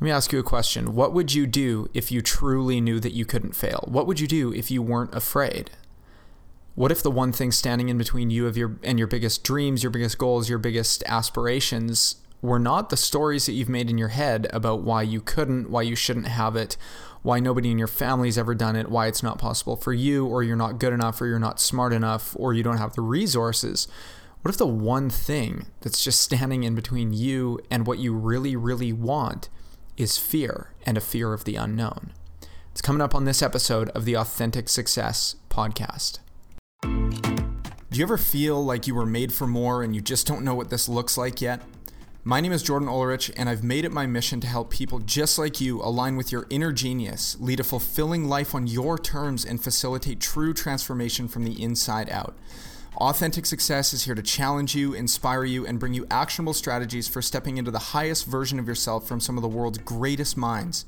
Let me ask you a question. What would you do if you truly knew that you couldn't fail? What would you do if you weren't afraid? What if the one thing standing in between you of your and your biggest dreams, your biggest goals, your biggest aspirations were not the stories that you've made in your head about why you couldn't, why you shouldn't have it, why nobody in your family's ever done it, why it's not possible for you, or you're not good enough, or you're not smart enough, or you don't have the resources? What if the one thing that's just standing in between you and what you really, really want is fear and a fear of the unknown? It's coming up on this episode of the Authentic Success Podcast. Do you ever feel like you were made for more and you just don't know what this looks like yet? My name is Jordan Ulrich, and I've made it my mission to help people just like you align with your inner genius, lead a fulfilling life on your terms, and facilitate true transformation from the inside out. Authentic Success is here to challenge you, inspire you, and bring you actionable strategies for stepping into the highest version of yourself from some of the world's greatest minds.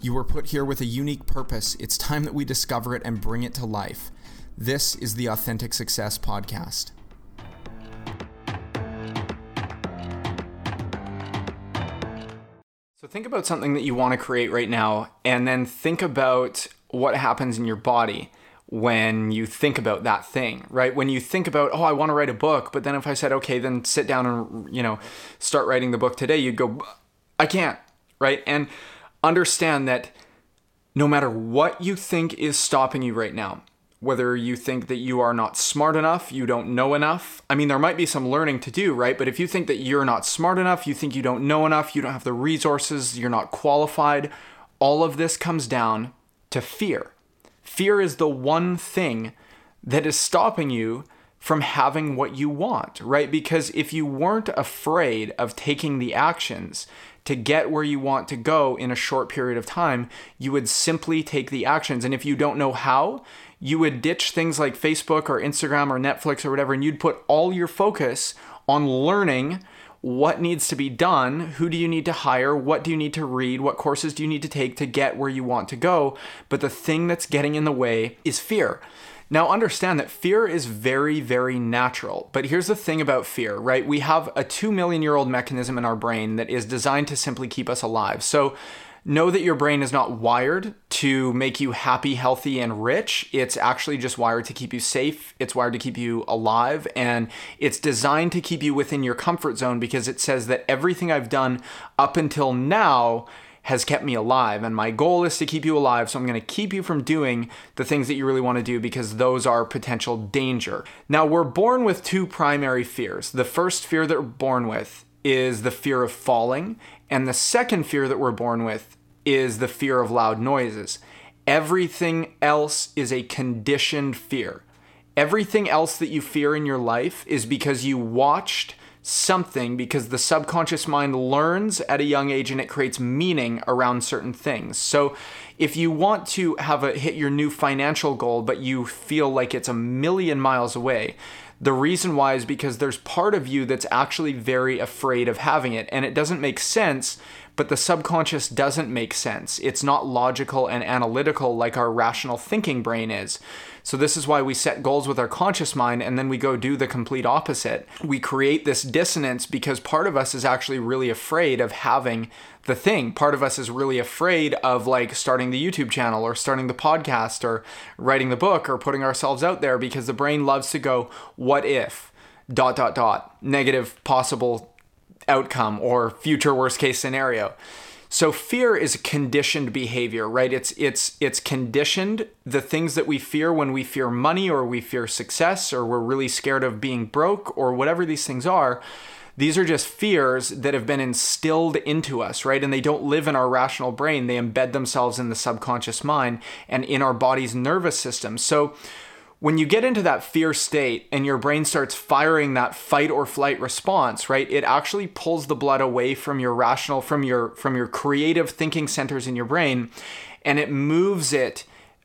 You were put here with a unique purpose. It's time that we discover it and bring it to life. This is the Authentic Success Podcast. So think about something that you want to create right now, and then think about what happens in your body when you think about that thing, right? When you think about, oh, I want to write a book, but then if I said, okay, then sit down and, you know, start writing the book today, you'd go, I can't, right? And understand that no matter what you think is stopping you right now, whether you think that you are not smart enough, you don't know enough. I mean, there might be some learning to do, right? But if you think that you're not smart enough, you think you don't know enough, you don't have the resources, you're not qualified, all of this comes down to fear. Fear is the one thing that is stopping you from having what you want, right? Because if you weren't afraid of taking the actions to get where you want to go in a short period of time, you would simply take the actions. And if you don't know how, you would ditch things like Facebook or Instagram or Netflix or whatever, and you'd put all your focus on learning what needs to be done, who do you need to hire, what do you need to read, what courses do you need to take to get where you want to go. But the thing that's getting in the way is fear. Now, understand that fear is very, very natural. But here's the thing about fear, right? We have a two million year old mechanism in our brain that is designed to simply keep us alive. So, know that your brain is not wired to make you happy, healthy, and rich. It's actually just wired to keep you safe. It's wired to keep you alive. And it's designed to keep you within your comfort zone because it says that everything I've done up until now has kept me alive. And my goal is to keep you alive. So I'm going to keep you from doing the things that you really want to do because those are potential danger. Now, we're born with two primary fears. The first fear that we're born with is the fear of falling. And the second fear that we're born with is the fear of loud noises. Everything else is a conditioned fear. Everything else that you fear in your life is because you watched something because the subconscious mind learns at a young age and it creates meaning around certain things. So if you want to have a hit your new financial goal but you feel like it's a million miles away, the reason why is because there's part of you that's actually very afraid of having it and it doesn't make sense but the subconscious doesn't make sense. It's not logical and analytical like our rational thinking brain is. So, this is why we set goals with our conscious mind and then we go do the complete opposite. We create this dissonance because part of us is actually really afraid of having the thing. Part of us is really afraid of like starting the YouTube channel or starting the podcast or writing the book or putting ourselves out there because the brain loves to go, what if? Dot, dot, dot. Negative possible outcome or future worst case scenario. So fear is a conditioned behavior, right? It's it's it's conditioned. The things that we fear when we fear money or we fear success or we're really scared of being broke or whatever these things are, these are just fears that have been instilled into us, right? And they don't live in our rational brain. They embed themselves in the subconscious mind and in our body's nervous system. So when you get into that fear state and your brain starts firing that fight or flight response right it actually pulls the blood away from your rational from your from your creative thinking centers in your brain and it moves it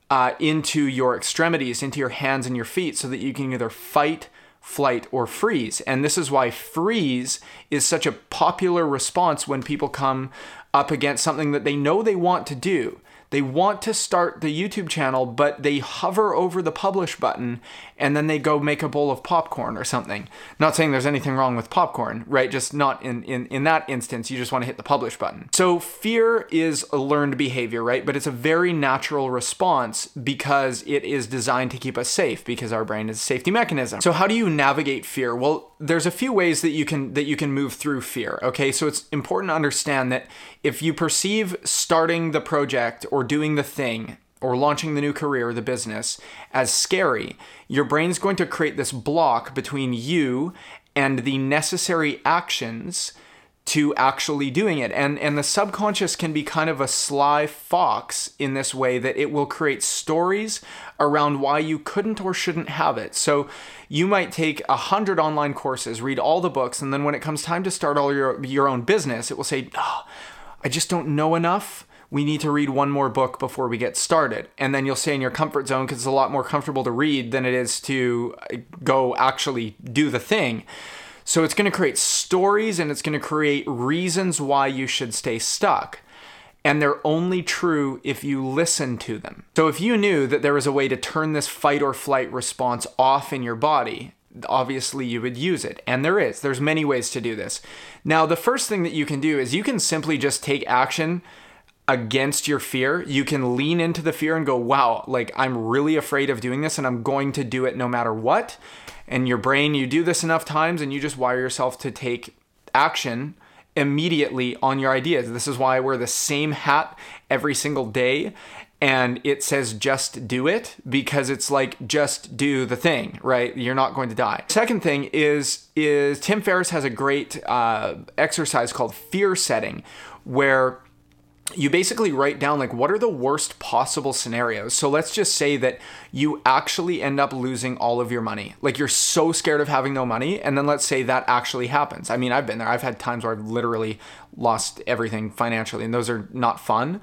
uh, into your extremities into your hands and your feet so that you can either fight flight or freeze. And this is why freeze is such a popular response when people come up against something that they know they want to do They want to start the YouTube channel, but they hover over the publish button and then they go make a bowl of popcorn or something. Not saying there's anything wrong with popcorn, right? Just not in, in, in that instance, you just want to hit the publish button. So fear is a learned behavior, right? But it's a very natural response because it is designed to keep us safe because our brain is a safety mechanism. So how do you navigate fear? Well, there's a few ways that you can that you can move through fear. Okay, so it's important to understand that if you perceive starting the project or doing the thing or launching the new career or the business as scary, your brain's going to create this block between you and the necessary actions to actually doing it. And and the subconscious can be kind of a sly fox in this way that it will create stories around why you couldn't or shouldn't have it. So you might take a hundred online courses, read all the books, and then when it comes time to start all your your own business, it will say, oh, I just don't know enough we need to read one more book before we get started. And then you'll stay in your comfort zone because it's a lot more comfortable to read than it is to uh, go actually do the thing. So it's going to create stories and it's going to create reasons why you should stay stuck. And they're only true if you listen to them. So if you knew that there was a way to turn this fight or flight response off in your body, obviously you would use it and there is there's many ways to do this now the first thing that you can do is you can simply just take action against your fear, you can lean into the fear and go, wow, like I'm really afraid of doing this and I'm going to do it no matter what. And your brain, you do this enough times and you just wire yourself to take action immediately on your ideas. This is why I wear the same hat every single day and it says just do it because it's like just do the thing right you're not going to die second thing is is tim ferriss has a great uh, exercise called fear setting where you basically write down like what are the worst possible scenarios. So let's just say that you actually end up losing all of your money. Like you're so scared of having no money and then let's say that actually happens. I mean, I've been there. I've had times where I've literally lost everything financially and those are not fun.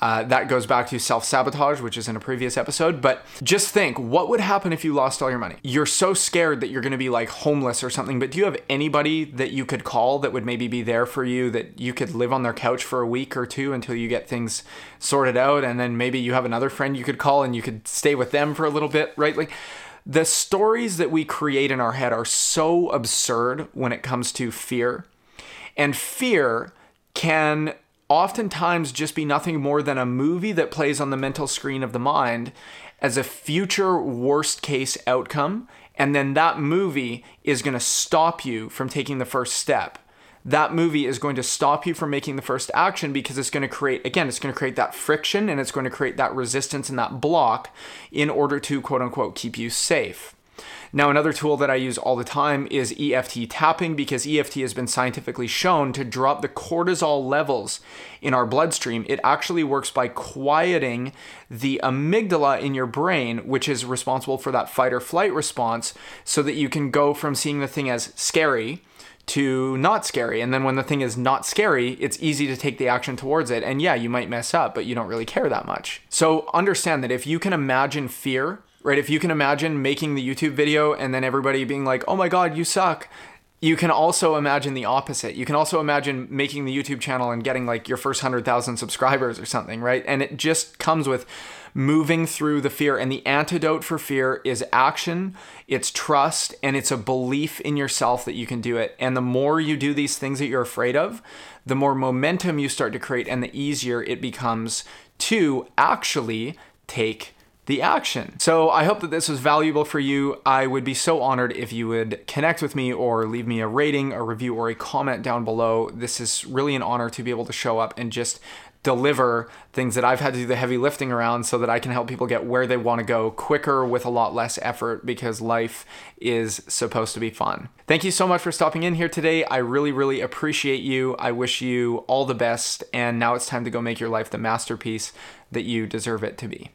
Uh, that goes back to self sabotage, which is in a previous episode. But just think what would happen if you lost all your money? You're so scared that you're going to be like homeless or something, but do you have anybody that you could call that would maybe be there for you, that you could live on their couch for a week or two until you get things sorted out? And then maybe you have another friend you could call and you could stay with them for a little bit, right? Like, the stories that we create in our head are so absurd when it comes to fear. And fear can oftentimes just be nothing more than a movie that plays on the mental screen of the mind as a future worst case outcome. And then that movie is going to stop you from taking the first step. That movie is going to stop you from making the first action because it's going to create, again, it's going to create that friction and it's going to create that resistance and that block in order to quote unquote keep you safe. Now, another tool that I use all the time is EFT tapping because EFT has been scientifically shown to drop the cortisol levels in our bloodstream. It actually works by quieting the amygdala in your brain, which is responsible for that fight or flight response, so that you can go from seeing the thing as scary to not scary. And then when the thing is not scary, it's easy to take the action towards it. And yeah, you might mess up, but you don't really care that much. So understand that if you can imagine fear right? If you can imagine making the YouTube video and then everybody being like, oh my God, you suck. You can also imagine the opposite. You can also imagine making the YouTube channel and getting like your first 100,000 subscribers or something, right? And it just comes with moving through the fear. And the antidote for fear is action, it's trust, and it's a belief in yourself that you can do it. And the more you do these things that you're afraid of, the more momentum you start to create and the easier it becomes to actually take the action. So I hope that this was valuable for you. I would be so honored if you would connect with me or leave me a rating, a review, or a comment down below. This is really an honor to be able to show up and just deliver things that I've had to do the heavy lifting around so that I can help people get where they want to go quicker with a lot less effort because life is supposed to be fun. Thank you so much for stopping in here today. I really, really appreciate you. I wish you all the best. And now it's time to go make your life the masterpiece that you deserve it to be.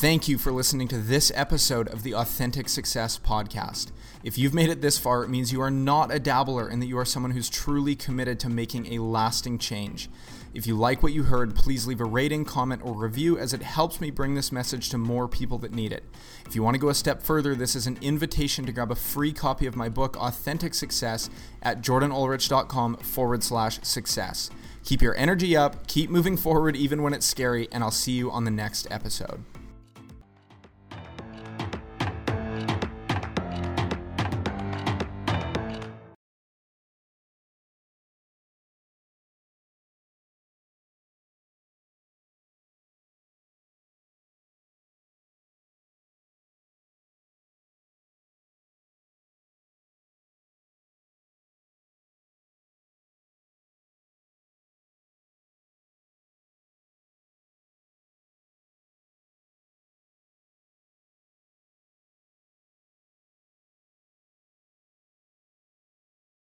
Thank you for listening to this episode of the Authentic Success Podcast. If you've made it this far, it means you are not a dabbler and that you are someone who's truly committed to making a lasting change. If you like what you heard, please leave a rating, comment, or review as it helps me bring this message to more people that need it. If you want to go a step further, this is an invitation to grab a free copy of my book, Authentic Success, at jordanulrich.com forward slash success. Keep your energy up, keep moving forward even when it's scary, and I'll see you on the next episode.